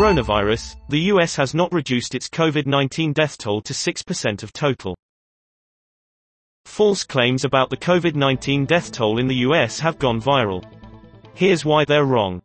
Coronavirus, the US has not reduced its COVID-19 death toll to 6% of total. False claims about the COVID-19 death toll in the US have gone viral. Here's why they're wrong.